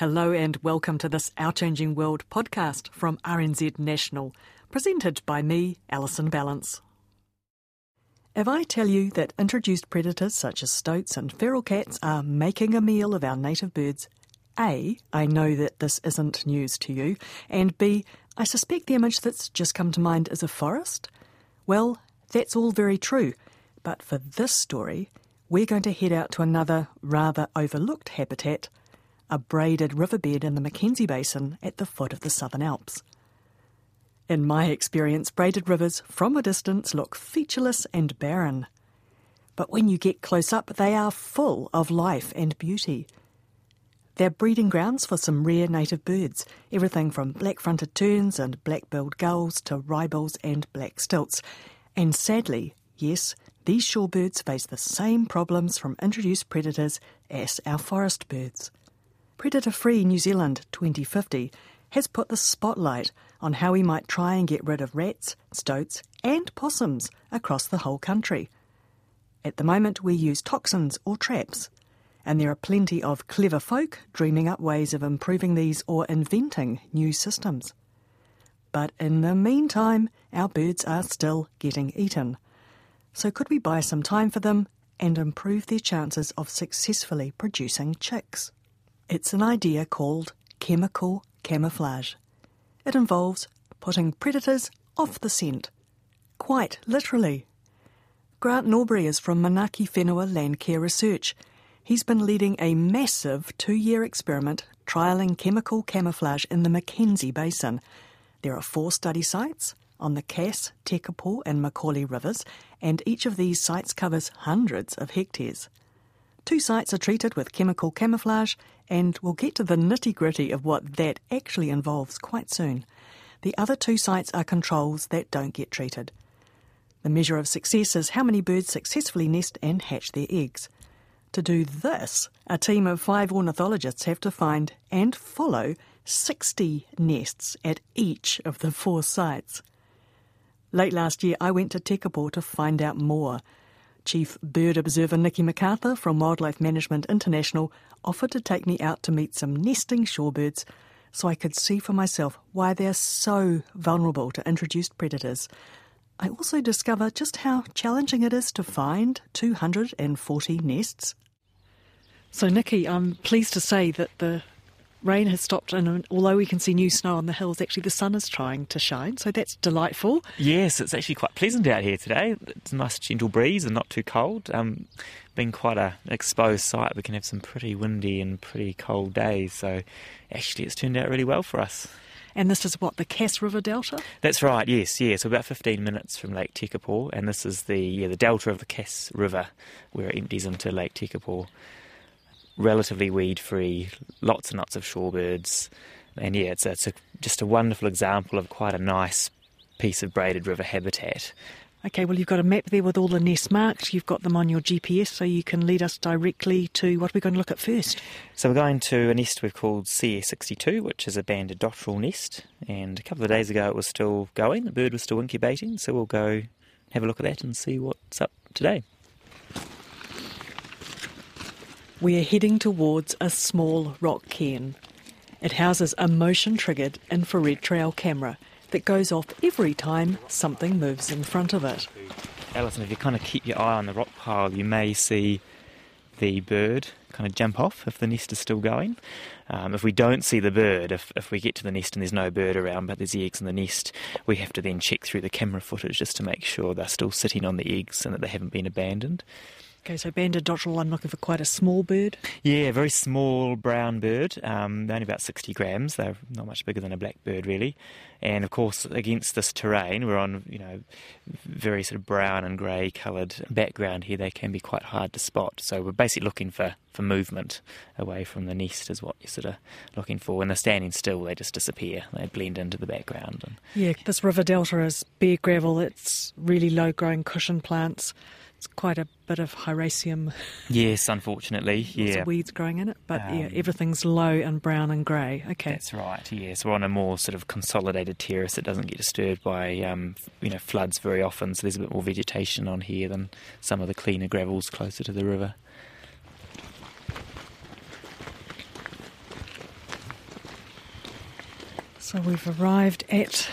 Hello and welcome to this Our Changing World podcast from RNZ National, presented by me, Alison Ballance. If I tell you that introduced predators such as stoats and feral cats are making a meal of our native birds, A, I know that this isn't news to you, and B, I suspect the image that's just come to mind is a forest. Well, that's all very true, but for this story, we're going to head out to another rather overlooked habitat a braided riverbed in the Mackenzie Basin at the foot of the Southern Alps. In my experience, braided rivers from a distance look featureless and barren. But when you get close up, they are full of life and beauty. They're breeding grounds for some rare native birds, everything from black fronted terns and black billed gulls to wrybills and black stilts. And sadly, yes, these shorebirds face the same problems from introduced predators as our forest birds. Predator Free New Zealand 2050 has put the spotlight on how we might try and get rid of rats, stoats, and possums across the whole country. At the moment, we use toxins or traps, and there are plenty of clever folk dreaming up ways of improving these or inventing new systems. But in the meantime, our birds are still getting eaten. So, could we buy some time for them and improve their chances of successfully producing chicks? It's an idea called chemical camouflage. It involves putting predators off the scent. Quite literally. Grant Norbury is from Manaaki Whenua Landcare Research. He's been leading a massive two year experiment trialling chemical camouflage in the Mackenzie Basin. There are four study sites on the Cass, Tekapo, and Macaulay rivers, and each of these sites covers hundreds of hectares. Two sites are treated with chemical camouflage, and we'll get to the nitty gritty of what that actually involves quite soon. The other two sites are controls that don't get treated. The measure of success is how many birds successfully nest and hatch their eggs. To do this, a team of five ornithologists have to find and follow 60 nests at each of the four sites. Late last year, I went to Tekapo to find out more. Chief Bird Observer Nikki MacArthur from Wildlife Management International offered to take me out to meet some nesting shorebirds so I could see for myself why they're so vulnerable to introduced predators. I also discover just how challenging it is to find 240 nests. So, Nikki, I'm pleased to say that the rain has stopped, and although we can see new snow on the hills, actually the sun is trying to shine, so that's delightful. Yes, it's actually quite pleasant out here today. It's a nice gentle breeze and not too cold. Um, being quite an exposed site, we can have some pretty windy and pretty cold days, so actually it's turned out really well for us. And this is what the Cass River Delta. That's right. Yes, yeah. So about 15 minutes from Lake Tekapo, and this is the yeah the delta of the Cass River, where it empties into Lake Tekapo relatively weed free, lots and lots of shorebirds. And yeah, it's, it's a, just a wonderful example of quite a nice piece of braided river habitat. Okay, well, you've got a map there with all the nests marked. You've got them on your GPS, so you can lead us directly to what we're going to look at first. So, we're going to a nest we've called CA62, which is a banded dotterel nest. And a couple of days ago, it was still going, the bird was still incubating. So, we'll go have a look at that and see what's up today. We are heading towards a small rock cairn. It houses a motion triggered infrared trail camera that goes off every time something moves in front of it. Alison, if you kind of keep your eye on the rock pile, you may see the bird kind of jump off if the nest is still going. Um, if we don't see the bird, if, if we get to the nest and there's no bird around but there's eggs in the nest, we have to then check through the camera footage just to make sure they're still sitting on the eggs and that they haven't been abandoned. Okay, so banded dotterel, I'm looking for quite a small bird. Yeah, very small brown bird, um, only about 60 grams. They're not much bigger than a blackbird, really. And of course, against this terrain, we're on, you know, very sort of brown and grey coloured background here. They can be quite hard to spot. So we're basically looking for, for movement away from the nest, is what you're sort of looking for. When they're standing still, they just disappear. They blend into the background. And Yeah, this river delta is bare gravel. It's really low growing cushion plants. It's quite a bit of hieracium, yes, unfortunately, yeah. weeds growing in it. But yeah, Um, everything's low and brown and grey. Okay. That's right. Yes, we're on a more sort of consolidated terrace that doesn't get disturbed by um, you know floods very often. So there's a bit more vegetation on here than some of the cleaner gravels closer to the river. So we've arrived at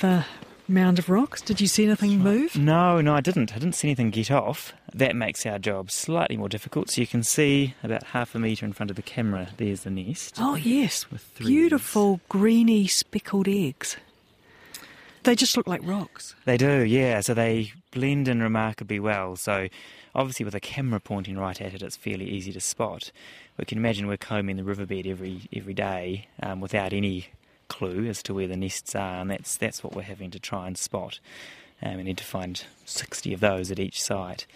the mound of rocks. Did you see anything move? No, no, I didn't. I didn't see anything get off. That makes our job slightly more difficult. So you can see about half a metre in front of the camera. There's the nest. Oh, yes. With three Beautiful greeny speckled eggs. They just look like rocks. They do, yeah. So they blend in remarkably well. So obviously, with a camera pointing right at it, it's fairly easy to spot. We can imagine we're combing the riverbed every every day um, without any clue as to where the nests are, and that's that's what we're having to try and spot. Um, we need to find 60 of those at each site.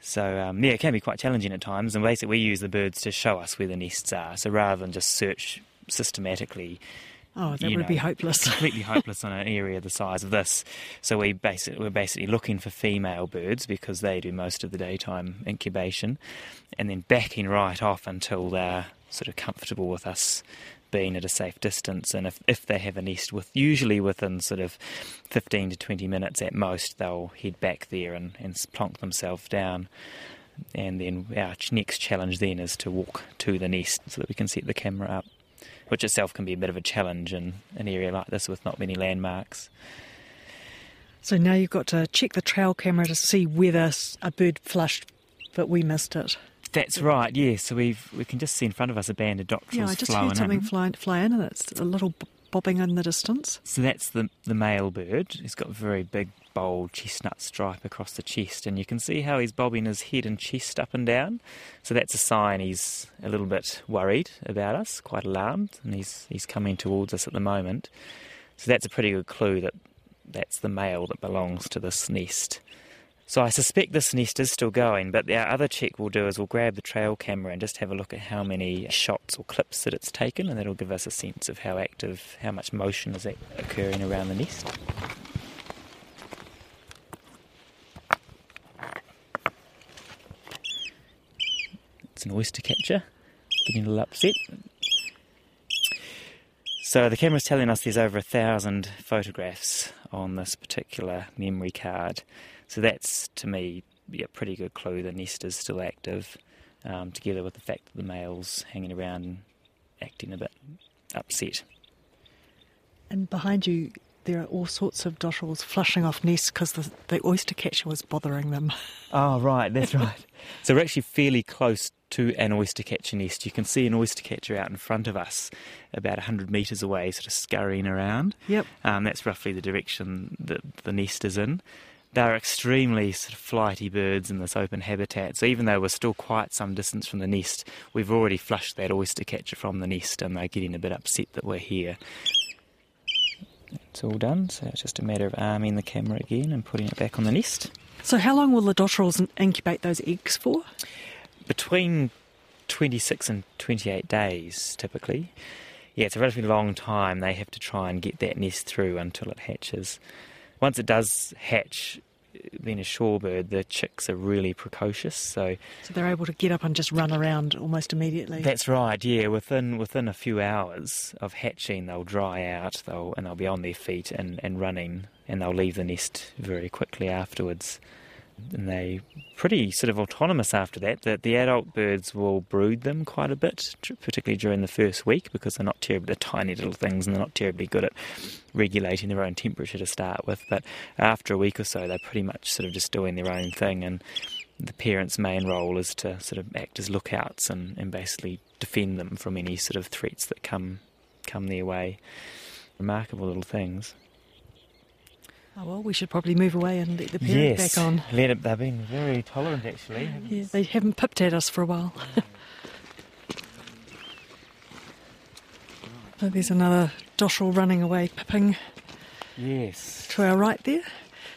So um, yeah, it can be quite challenging at times. And basically, we use the birds to show us where the nests are. So rather than just search systematically, Oh, that would be hopeless. completely hopeless on an area the size of this. So we basically, we're basically looking for female birds because they do most of the daytime incubation, and then backing right off until they're sort of comfortable with us being at a safe distance. And if, if they have a nest with usually within sort of 15 to 20 minutes at most, they'll head back there and, and plonk themselves down. And then our next challenge then is to walk to the nest so that we can set the camera up which itself can be a bit of a challenge in an area like this with not many landmarks. So now you've got to check the trail camera to see whether a bird flushed, but we missed it. That's right, yeah. So we've we can just see in front of us a band of dotterels Yeah, I just heard something in. fly, fly in, and it's a little bobbing in the distance. So that's the the male bird. He's got a very big, bold chestnut stripe across the chest, and you can see how he's bobbing his head and chest up and down. So that's a sign he's a little bit worried about us, quite alarmed, and he's he's coming towards us at the moment. So that's a pretty good clue that that's the male that belongs to this nest. So I suspect this nest is still going, but our other check we'll do is we'll grab the trail camera and just have a look at how many shots or clips that it's taken, and that'll give us a sense of how active, how much motion is occurring around the nest. It's an oyster catcher, getting a little upset. So the camera's telling us there's over a thousand photographs on this particular memory card. So that's to me yeah, a pretty good clue the nest is still active, um, together with the fact that the male's hanging around and acting a bit upset. And behind you, there are all sorts of dotterels flushing off nests because the, the oyster catcher was bothering them. Oh, right, that's right. so we're actually fairly close to an oyster catcher nest. You can see an oyster catcher out in front of us, about 100 metres away, sort of scurrying around. Yep. Um, that's roughly the direction that the nest is in. They're extremely sort of flighty birds in this open habitat. So even though we're still quite some distance from the nest, we've already flushed that oyster catcher from the nest, and they're getting a bit upset that we're here. It's all done, so it's just a matter of arming the camera again and putting it back on the nest. So, how long will the dotterels incubate those eggs for? between 26 and 28 days typically. Yeah, it's a relatively long time. They have to try and get that nest through until it hatches. Once it does hatch, being a shorebird, the chicks are really precocious. So So they're able to get up and just run around almost immediately. that's right. Yeah, within within a few hours of hatching, they'll dry out. They'll and they'll be on their feet and, and running, and they'll leave the nest very quickly afterwards. And they pretty sort of autonomous after that. That the adult birds will brood them quite a bit, particularly during the first week, because they're not terribly they're tiny little things and they're not terribly good at regulating their own temperature to start with. But after a week or so, they're pretty much sort of just doing their own thing and the parents' main role is to sort of act as lookouts and, and basically defend them from any sort of threats that come come their way. Remarkable little things. Oh, well, we should probably move away and let the parent yes, back on. Let it, they've been very tolerant actually. Yeah, they haven't pipped at us for a while. so oh, there's another dotterel running away, pipping Yes. to our right there.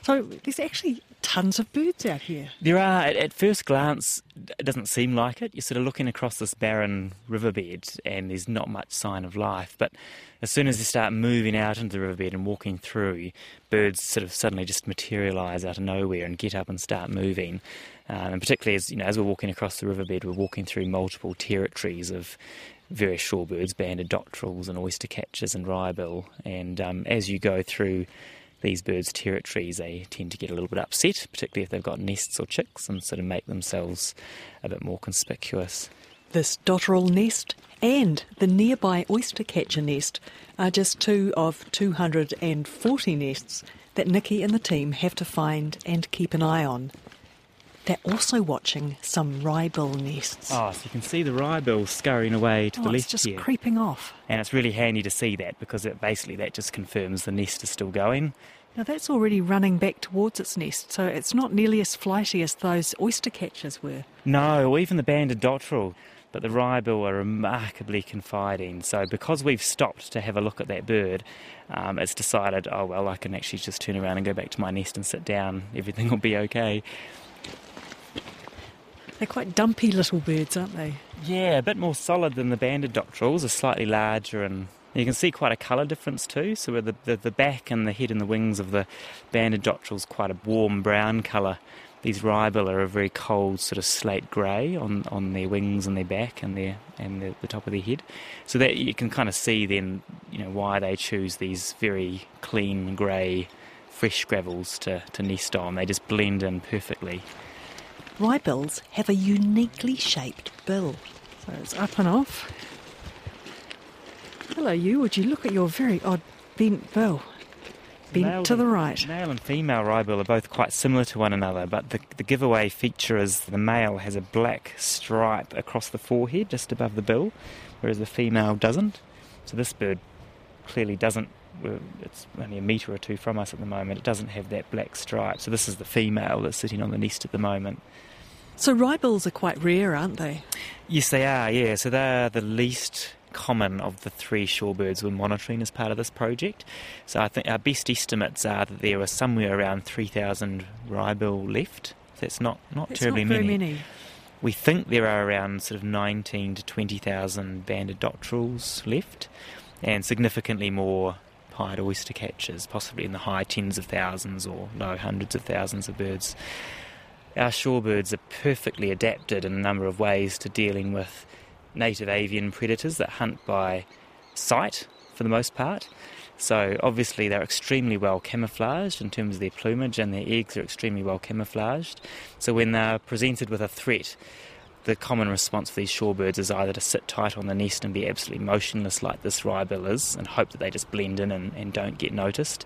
So there's actually tons of birds out here. There are, at, at first glance, it doesn't seem like it. You're sort of looking across this barren riverbed and there's not much sign of life. But as soon as you start moving out into the riverbed and walking through, birds sort of suddenly just materialise out of nowhere and get up and start moving. Um, and particularly as, you know, as we're walking across the riverbed, we're walking through multiple territories of various shorebirds, banded dotterels and oyster catchers and wrybill. And um, as you go through these birds' territories, they tend to get a little bit upset, particularly if they've got nests or chicks, and sort of make themselves a bit more conspicuous. This dotterel nest and the nearby oyster catcher nest are just two of 240 nests that Nikki and the team have to find and keep an eye on. They're also watching some wrybill nests. Oh, so you can see the wrybill scurrying away to Oh, the left just here. Just creeping off. and it's really handy to see that because it basically that just confirms the nest is still going. Now that's already running back towards its nest, so it's not nearly as flighty as those oyster catchers were. No, or even the banded dotterel. But the wrybill are remarkably confiding. So because we've stopped to have a look at that bird, um, it's decided, oh well, I can actually just turn around and go back to my nest and sit down. Everything will be okay. They're quite dumpy little birds, aren't they? Yeah, a bit more solid than the banded dotterels, are slightly larger and you can see quite a colour difference too. So the, the, the back and the head and the wings of the banded dotterels quite a warm brown colour. These wrybill are a very cold sort of slate grey on, on their wings and their back and their and the, the top of their head. So that you can kind of see then, you know, why they choose these very clean grey fresh gravels to, to nest on. They just blend in perfectly. Wrybills have a uniquely shaped bill. So it's up and off. Hello, you. Would you look at your very odd bent bill? Bent Male to the right. Male and female wrybill are both quite similar to one another, but the, the giveaway feature is the male has a black stripe across the forehead, just above the bill, whereas the female doesn't. So this bird clearly doesn't. It's only a metre or two from us at the moment. It doesn't have that black stripe. So this is the female that's sitting on the nest at the moment. So wrybills are quite rare, aren't they? Yes, they are. Yeah, so they're the least common of the three shorebirds we're monitoring as part of this project. So I think our best estimates are that there are somewhere around 3,000 wrybill left. That's not not That's terribly not very many. many. We think there are around sort of 19 to 20,000 banded dotterels left, and significantly more pied oyster catchers, possibly in the high tens of thousands or low hundreds of thousands of birds. Our shorebirds are perfectly adapted in a number of ways to dealing with native avian predators that hunt by sight for the most part. So obviously they're extremely well camouflaged in terms of their plumage and their eggs are extremely well camouflaged. So when they're presented with a threat, the common response for these shorebirds is either to sit tight on the nest and be absolutely motionless like this wrybill is and hope that they just blend in and, and don't get noticed.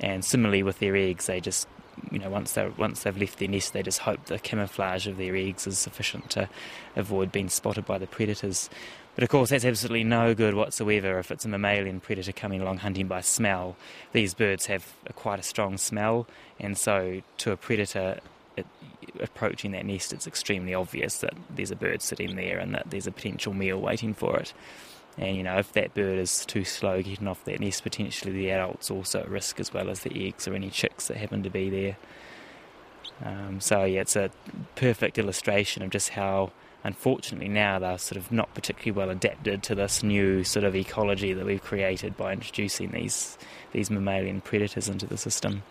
And similarly with their eggs, they just you know once they once they've left their nest, they just hope the camouflage of their eggs is sufficient to avoid being spotted by the predators. But of course, that's absolutely no good whatsoever if it's a mammalian predator coming along hunting by smell. These birds have a, quite a strong smell, and so to a predator it, approaching that nest, it's extremely obvious that there's a bird sitting there and that there's a potential meal waiting for it. And you know, if that bird is too slow getting off that nest, potentially the adult's also at risk as well as the eggs or any chicks that happen to be there. Um, so yeah, it's a perfect illustration of just how, unfortunately, now they're sort of not particularly well adapted to this new sort of ecology that we've created by introducing these these mammalian predators into the system.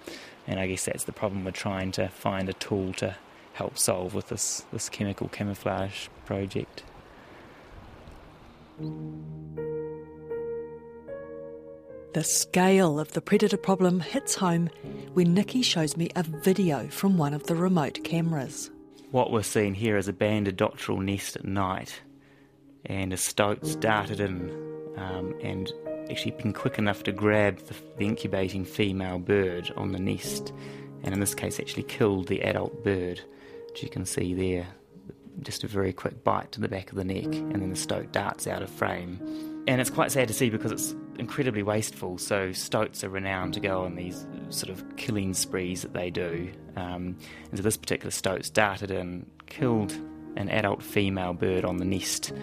And I guess that's the problem we're trying to find a tool to help solve with this this chemical camouflage project. The scale of the predator problem hits home when Nikki shows me a video from one of the remote cameras. What we're seeing here is a banded dotterel nest at night, and a stoat's darted in um, and actually been quick enough to grab the, the incubating female bird on the nest, and in this case actually killed the adult bird, which you can see there. Just a very quick bite to the back of the neck, and then the stoat darts out of frame. And it's quite sad to see because it's incredibly wasteful. So stoats are renowned to go on these sort of killing sprees that they do. Um, and so this particular stoat darted in, killed an adult female bird on the nest,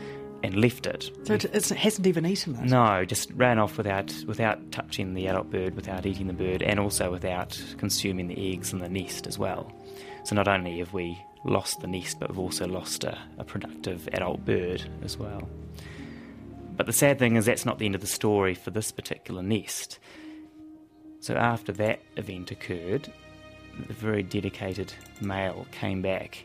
and left it. So it, it hasn't even eaten it? No, just ran off without without touching the adult bird, without eating the bird, and also without consuming the eggs in the nest as well. So not only have we lost the nest, but we've also lost a, a productive adult bird as well. But the sad thing is that's not the end of the story for this particular nest. So after that event occurred, the very dedicated male came back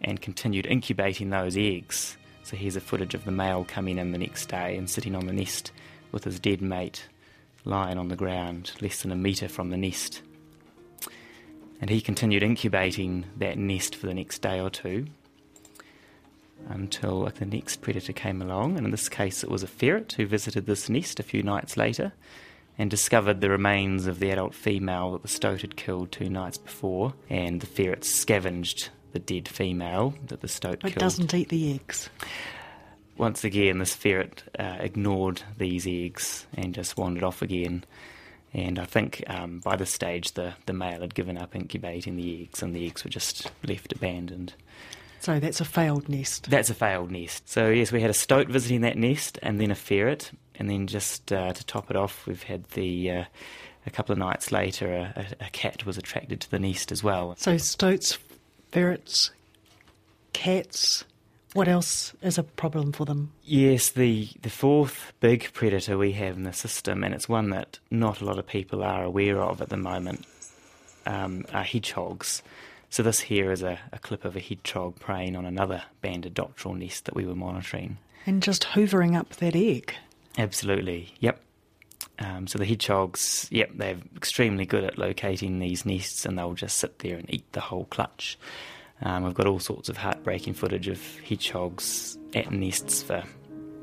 and continued incubating those eggs. So here's a footage of the male coming in the next day and sitting on the nest with his dead mate lying on the ground less than a metre from the nest. And he continued incubating that nest for the next day or two until the next predator came along, and in this case it was a ferret who visited this nest a few nights later and discovered the remains of the adult female that the stoat had killed two nights before, and the ferret scavenged the dead female that the stoat killed. But killed. doesn't eat the eggs. Once again, this ferret uh, ignored these eggs and just wandered off again. And I think um, by this stage, the, the male had given up incubating the eggs, and the eggs were just left abandoned. So that's a failed nest. That's a failed nest. So yes, we had a stoat visiting that nest, and then a ferret, and then just uh, to top it off, we've had the uh, a couple of nights later, a, a, a cat was attracted to the nest as well. So stoats, ferrets, cats. What else is a problem for them? Yes, the the fourth big predator we have in the system, and it's one that not a lot of people are aware of at the moment, um, are hedgehogs. So this here is a, a clip of a hedgehog preying on another banded dotterel nest that we were monitoring. And just hoovering up that egg. Absolutely. Yep. Um, so the hedgehogs, yep, they're extremely good at locating these nests, and they'll just sit there and eat the whole clutch. Um, we've got all sorts of heartbreaking footage of hedgehogs at nests for,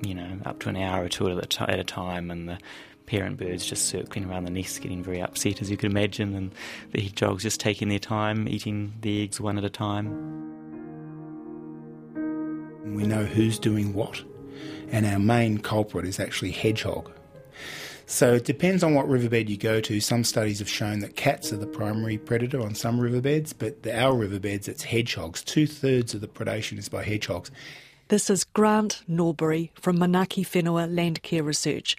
you know, up to an hour or two at a, at a time, and the parent birds just circling around the nest, getting very upset, as you could imagine, and the hedgehogs just taking their time, eating the eggs one at a time. We know who's doing what, and our main culprit is actually hedgehog. So it depends on what riverbed you go to. Some studies have shown that cats are the primary predator on some riverbeds, but the, our riverbeds, it's hedgehogs. Two thirds of the predation is by hedgehogs. This is Grant Norbury from Manaaki Whenua Land Care Research,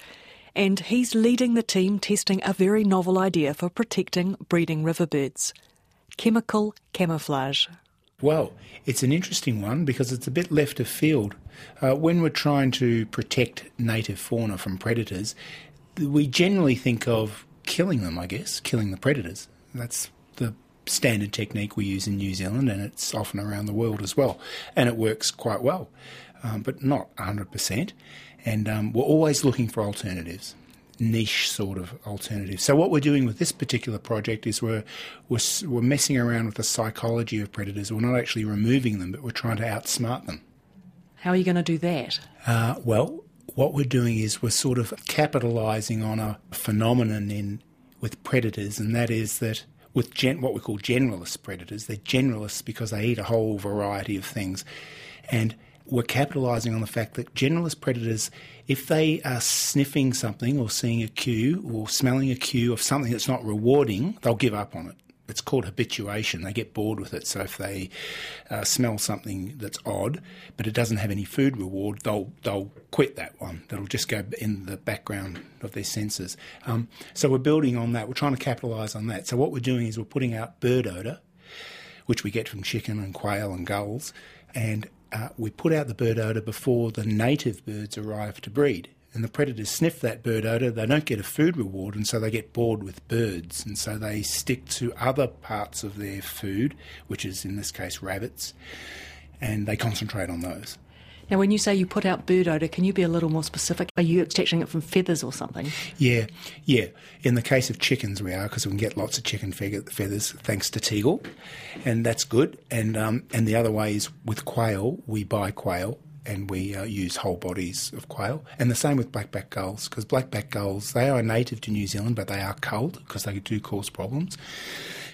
and he's leading the team testing a very novel idea for protecting breeding riverbirds chemical camouflage. Well, it's an interesting one because it's a bit left of field. Uh, when we're trying to protect native fauna from predators, we generally think of killing them, I guess, killing the predators. That's the standard technique we use in New Zealand and it's often around the world as well. And it works quite well, um, but not 100%. And um, we're always looking for alternatives niche sort of alternative. So what we're doing with this particular project is we're, we're we're messing around with the psychology of predators. We're not actually removing them, but we're trying to outsmart them. How are you going to do that? Uh, well, what we're doing is we're sort of capitalising on a phenomenon in with predators, and that is that with gen- what we call generalist predators, they're generalists because they eat a whole variety of things, and we're capitalising on the fact that generalist predators, if they are sniffing something or seeing a cue or smelling a cue of something that's not rewarding, they'll give up on it. It's called habituation. They get bored with it. So if they uh, smell something that's odd, but it doesn't have any food reward, they'll they'll quit that one. That'll just go in the background of their senses. Um, so we're building on that. We're trying to capitalise on that. So what we're doing is we're putting out bird odour, which we get from chicken and quail and gulls, and uh, we put out the bird odour before the native birds arrive to breed. And the predators sniff that bird odour, they don't get a food reward, and so they get bored with birds. And so they stick to other parts of their food, which is in this case rabbits, and they concentrate on those. Now, when you say you put out bird odour, can you be a little more specific? Are you extracting it from feathers or something? Yeah, yeah. In the case of chickens, we are because we can get lots of chicken feathers thanks to Tegel, and that's good. And um, and the other way is with quail, we buy quail and we uh, use whole bodies of quail. And the same with blackback gulls because blackback gulls they are native to New Zealand, but they are culled because they do cause problems.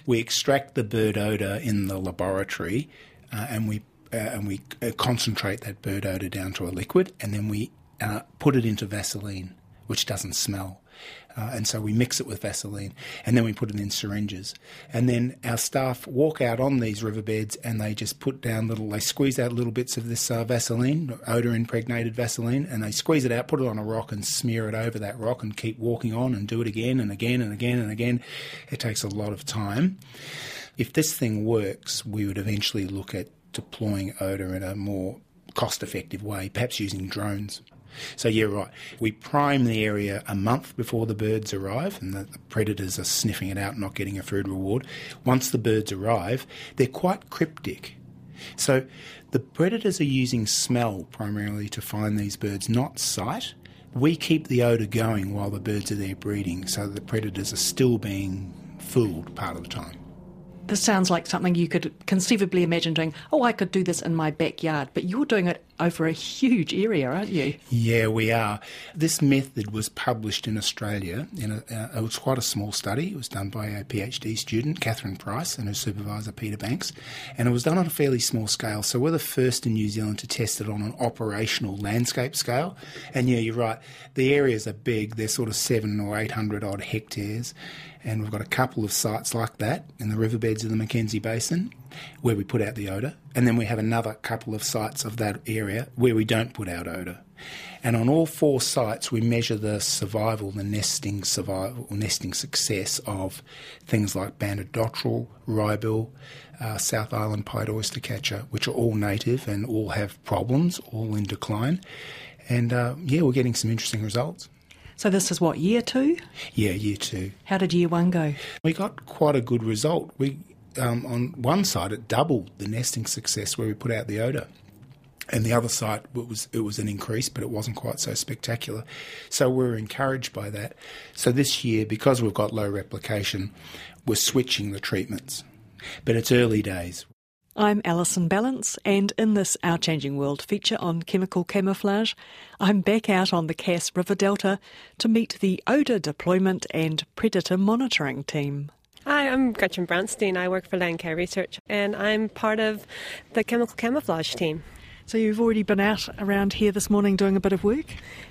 We extract the bird odour in the laboratory, uh, and we uh, and we uh, concentrate that bird odour down to a liquid, and then we uh, put it into Vaseline, which doesn't smell. Uh, and so we mix it with Vaseline and then we put it in syringes. And then our staff walk out on these riverbeds and they just put down little, they squeeze out little bits of this uh, Vaseline, odour impregnated Vaseline, and they squeeze it out, put it on a rock and smear it over that rock and keep walking on and do it again and again and again and again. It takes a lot of time. If this thing works, we would eventually look at deploying odour in a more cost effective way, perhaps using drones. So, yeah, right. We prime the area a month before the birds arrive, and the, the, predators are sniffing it out, not getting a food reward. Once the birds arrive, they're quite cryptic. So, the predators are using smell primarily to find these birds, not sight. We keep the odour going while the birds are there breeding, so the predators are still being fooled part of the time. This sounds like something you could conceivably imagine doing. Oh, I could do this in my backyard, but you're doing it over a huge area, aren't you? Yeah, we are. This method was published in Australia. In a, uh, it was quite a small study. It was done by a PhD student, Catherine Price, and her supervisor, Peter Banks. And it was done on a fairly small scale. So we're the first in New Zealand to test it on an operational landscape scale. And yeah, you're right. The areas are big. They're sort of seven or 800 odd hectares. And we've got a couple of sites like that in the riverbeds of the Mackenzie Basin where we put out the odour. And then we have another couple of sites of that area where we don't put out odour. And on all four sites, we measure the survival, the nesting survival, nesting success of things like banded dotterel, wrybill, uh, South Island pied oyster catcher, which are all native and all have problems, all in decline. And uh, yeah, we're getting some interesting results. So this is what year two? Yeah, year two. How did year one go? We got quite a good result. We um, on one side it doubled the nesting success where we put out the odour. And the other side it was it was an increase, but it wasn't quite so spectacular. So we we're encouraged by that. So this year, because we've got low replication, we're switching the treatments. But it's early days. I'm Alison Ballance, and in this Our Changing World feature on chemical camouflage, I'm back out on the Cass River Delta to meet the odour deployment and predator monitoring team. Hi, I'm Gretchen Brownstein. I work for Landcare Research, and I'm part of the chemical camouflage team. So you've already been out around here this morning doing a bit of work?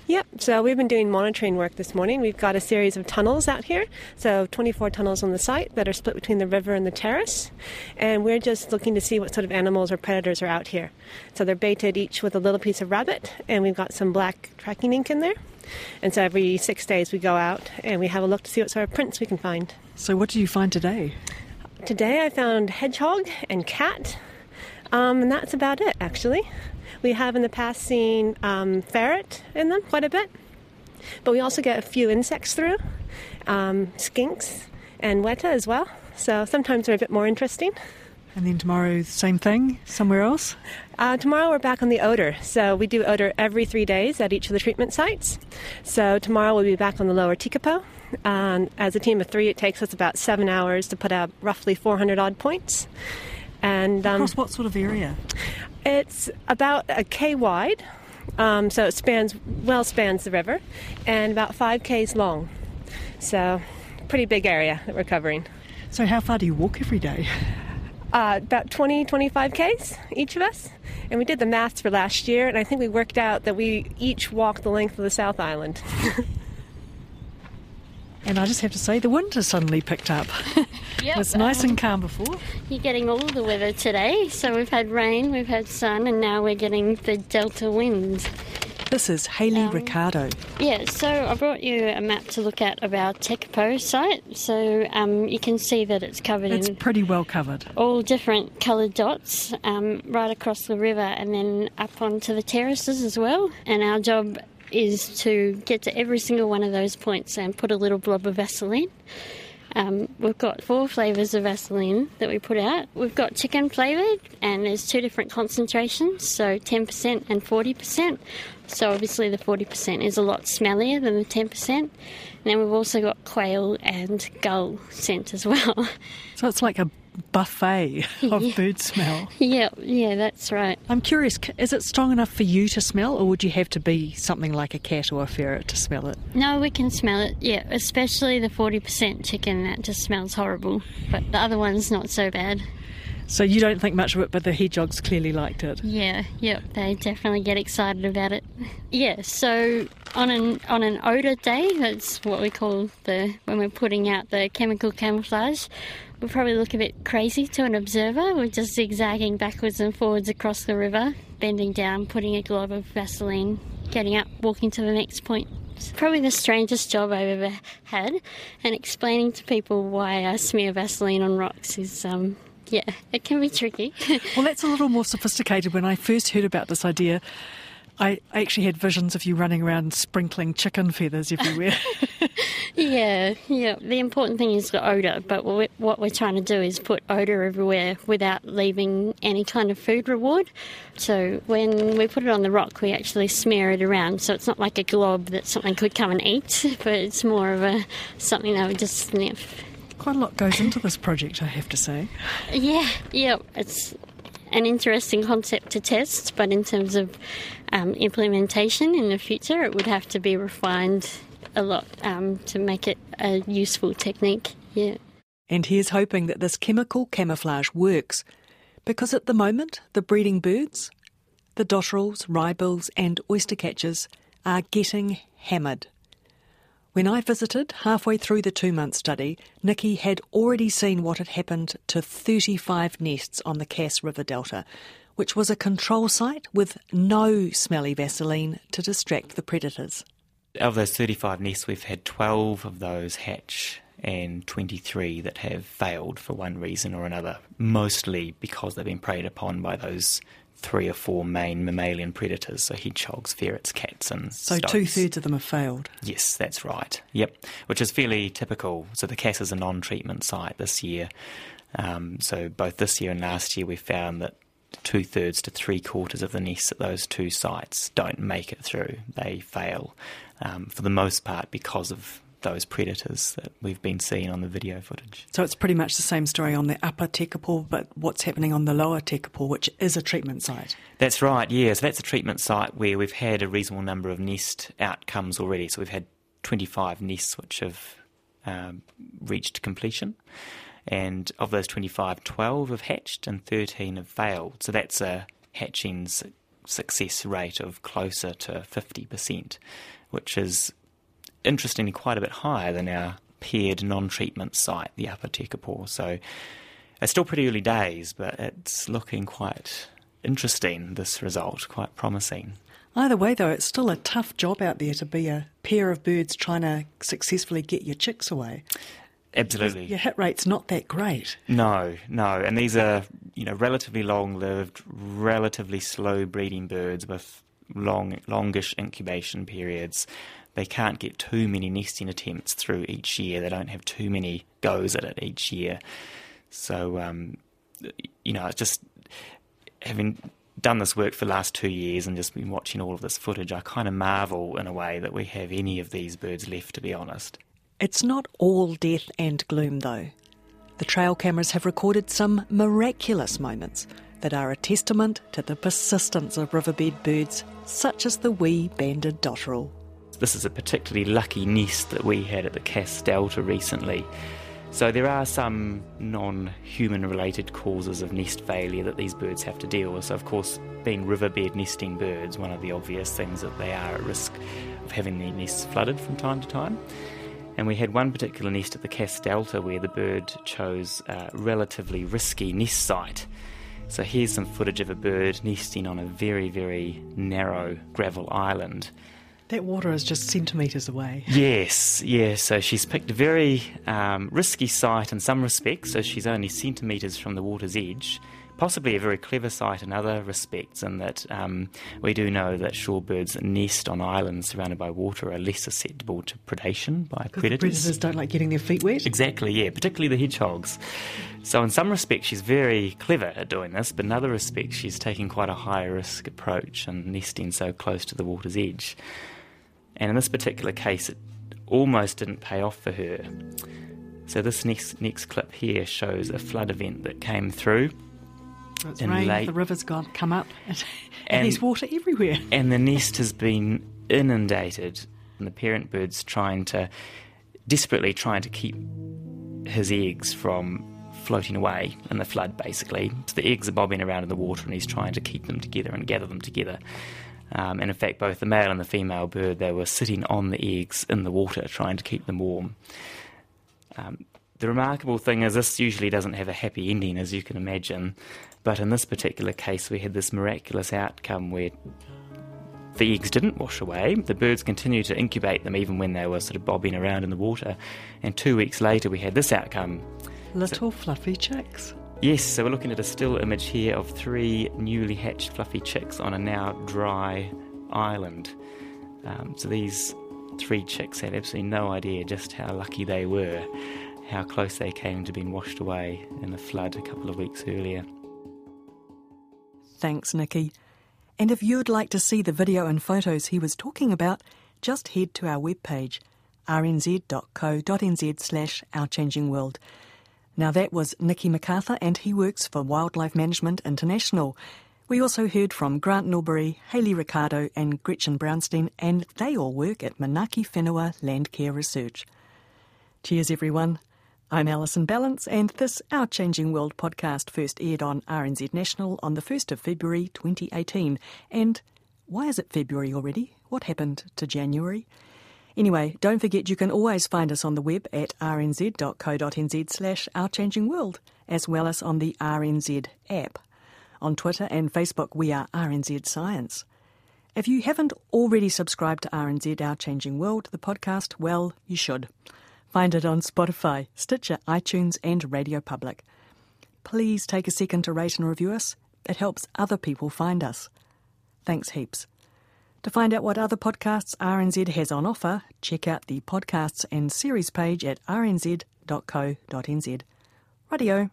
Yep. So we've been doing monitoring work this morning. We've got a series of tunnels out here. So 24 tunnels on the site that are split between the river and the terrace. And we're just looking to see what sort of animals or predators are out here. So they're baited each with a little piece of rabbit, and we've got some black tracking ink in there. And so every six days we go out and we have a look to see what sort of prints we can find. So what did you find today? Today I found hedgehog and cat. Um, and that's about it, actually. We have in the past seen um, ferret in them quite a bit, but we also get a few insects through, um, skinks and weta as well. So sometimes they're a bit more interesting. And then tomorrow, same thing, somewhere else? Uh, tomorrow we're back on the odour. So we do odour every three days at each of the treatment sites. So tomorrow we'll be back on the lower Tekapo. Um, as a team of three, it takes us about seven hours to put out roughly 400 odd points. And um, across what sort of area? It's about a k wide, um, so it spans well spans the river, and about five k's long. So, pretty big area that we're covering. So, how far do you walk every day? Uh, about 20, 25 Ks, each of us. And we did the maths for last year, and I think we worked out that we each walked the length of the South Island. And I just have to say, the wind has suddenly picked up. Yep. it was nice and calm before. You're getting all the weather today. So we've had rain, we've had sun, and now we're getting the delta winds. This is Hayley um, Ricardo. Yeah, so I brought you a map to look at of our Tekapo site. So um, you can see that it's covered it's pretty well covered. All different coloured dots um, right across the river and then up onto the terraces as well. And our job is to get to every single one of those points and put a little blob of Vaseline. Um, we've got four flavours of Vaseline that we put out. We've got chicken flavoured, and there's two different concentrations, so 10% and 40%. So obviously the 40% is a lot smellier than the 10%. And then we've also got quail and gull scent as well. So it's like a buffet of yeah. bird smell. Yeah, yeah, that's right. I'm curious, is it strong enough for you to smell, or would you have to be something like a cat or a ferret to smell it? No, we can smell it, yeah, especially the 40% chicken, that just smells horrible. But the other one's not so bad. So you don't think much of it, but the hedgehogs clearly liked it. Yeah, yeah, they definitely get excited about it. Yeah, so on an on an odour day, that's what we call the when we're putting out the chemical camouflage. We probably look a bit crazy to an observer. We're just zigzagging backwards and forwards across the river, bending down, putting a glob of Vaseline, getting up, walking to the next point. Probably the strangest job I've ever had, and explaining to people why I smear Vaseline on rocks is um, yeah, it can be tricky. Well, that's a little more sophisticated. When I first heard about this idea, I actually had visions of you running around sprinkling chicken feathers everywhere. yeah, yeah. The important thing is the odour, but what we're trying to do is put odour everywhere without leaving any kind of food reward. So when we put it on the rock, we actually smear it around, so it's not like a glob that something could come and eat, but it's more of a something that would just sniff. Quite a lot goes into this project, I have to say. Yeah, yeah. It's an interesting concept to test, but in terms of um, implementation in the future, it would have to be refined a lot um, to make it a useful technique. Yeah. And here's hoping that this chemical camouflage works, because at the moment, the breeding birds, the dotterels, wrybills, and oystercatchers, are getting hammered. When I visited halfway through the two month study, Nikki had already seen what had happened to 35 nests on the Cass River Delta, which was a control site with no smelly Vaseline to distract the predators. Of those 35 nests, we've had 12 of those hatch and 23 that have failed for one reason or another, mostly because they've been preyed upon by those three or four main mammalian predators, so hedgehogs, ferrets, cats, and So two thirds of them have failed. Yes, that's right. Yep, which is fairly typical. So the Cass is a non-treatment site this year. Um, so both this year and last year, we found that two thirds to three quarters of the nests at those two sites don't make it through. They fail um, for the most part because of those predators that we've been seeing on the video footage. So it's pretty much the same story on the upper Tekapo, but what's happening on the lower Tekapo, which is a treatment site. That's right, yeah. So that's a treatment site where we've had a reasonable number of nest outcomes already. So we've had 25 nests which have um, reached completion. And of those 25, 12 have hatched and 13 have failed. So that's a hatching success rate of closer to 50%, which is interestingly quite a bit higher than our paired non-treatment site, the Upper Tekapo. So it's still pretty early days, but it's looking quite interesting, this result, quite promising. Either way, though, it's still a tough job out there to be a pair of birds trying to successfully get your chicks away. Absolutely. Your hit rate's not that great. No, no, and these are you know relatively long-lived, relatively slow breeding birds with long, longish incubation periods. They can't get too many nesting attempts through each year. They don't have too many goes at it each year. So um, you know, it's just having done this work for the last two years and just been watching all of this footage, I kind of marvel in a way that we have any of these birds left. To be honest. It's not all death and gloom, though. The trail cameras have recorded some miraculous moments that are a testament to the persistence of riverbed birds, such as the wee banded dotterel. This is a particularly lucky nest that we had at the Cass Delta recently. So there are some non-human related causes of nest failure that these birds have to deal with. So of course, being riverbed nesting birds, one of the obvious things that they are at risk of having their nests flooded from time to time. And we had one particular nest at the Cass Delta where the bird chose a relatively risky nest site. So here's some footage of a bird nesting on a very, very narrow gravel island. That water is just centimetres away. Yes, yes. So she's picked a very um, risky site in some respects. So she's only centimetres from the water's edge. Possibly a very clever site in other respects, in that um, we do know that shorebirds that nest on islands surrounded by water are less susceptible to predation by predators. predators don't like getting their feet wet. Exactly, yeah, particularly the hedgehogs. So, in some respects, she's very clever at doing this, but in other respects, she's taking quite a high risk approach and nesting so close to the water's edge. And in this particular case, it almost didn't pay off for her. So, this next, next clip here shows a flood event that came through. It's in rained, late- the river's gone, come up, and, And- there's water everywhere. and the nest has been inundated, and the parent bird's trying to desperately trying to keep his eggs from floating away in the flood, basically. So the eggs are bobbing around in the water, and he's trying to keep them together and gather them together. Um, and in fact, both the male and the female bird, they were sitting on the eggs in the water, trying to keep them warm. Um, the remarkable thing is, this usually doesn't have a happy ending, as you can imagine. But in this particular case, we had this miraculous outcome where the eggs didn't wash away. The birds continued to incubate them even when they were sort of bobbing around in the water. And two weeks later, we had this outcome. Little fluffy chicks. Yes, so we're looking at a still image here of three newly hatched fluffy chicks on a now dry island. Um, so these three chicks had absolutely no idea just how lucky they were, how close they came to being washed away in a flood a couple of weeks earlier. Thanks, Nikki. And if you'd like to see the video and photos he was talking about, just head to our webpage, rnz.co.nz slash ourchangingworld. Now that was Nicky MacArthur and he works for Wildlife Management International. We also heard from Grant Norbury, Hayley Ricardo and Gretchen Brownstein and they all work at Manaaki Whenua Landcare Research. Cheers everyone. I'm Alison Ballance, and this Our Changing World podcast first aired on RNZ National on the 1st of February 2018. And why is it February already? What happened to January? Anyway, don't forget you can always find us on the web at rnz.co.nz slash ourchangingworld, as well as on the RNZ app. On Twitter and Facebook, we are RNZ Science. If you haven't already subscribed to RNZ Our Changing World, the podcast, well, you should. Find it on Spotify, Stitcher, iTunes, and Radio Public. Please take a second to rate and review us. It helps other people find us. Thanks heaps. To find out what other podcasts RNZ has on offer, check out the podcasts and series page at rnz.co.nz. Radio.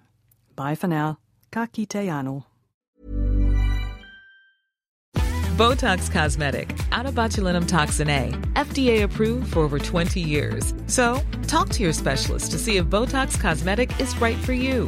Bye for now. Ka kite anō. Botox Cosmetic, out of botulinum toxin A, FDA approved for over 20 years. So, talk to your specialist to see if Botox Cosmetic is right for you.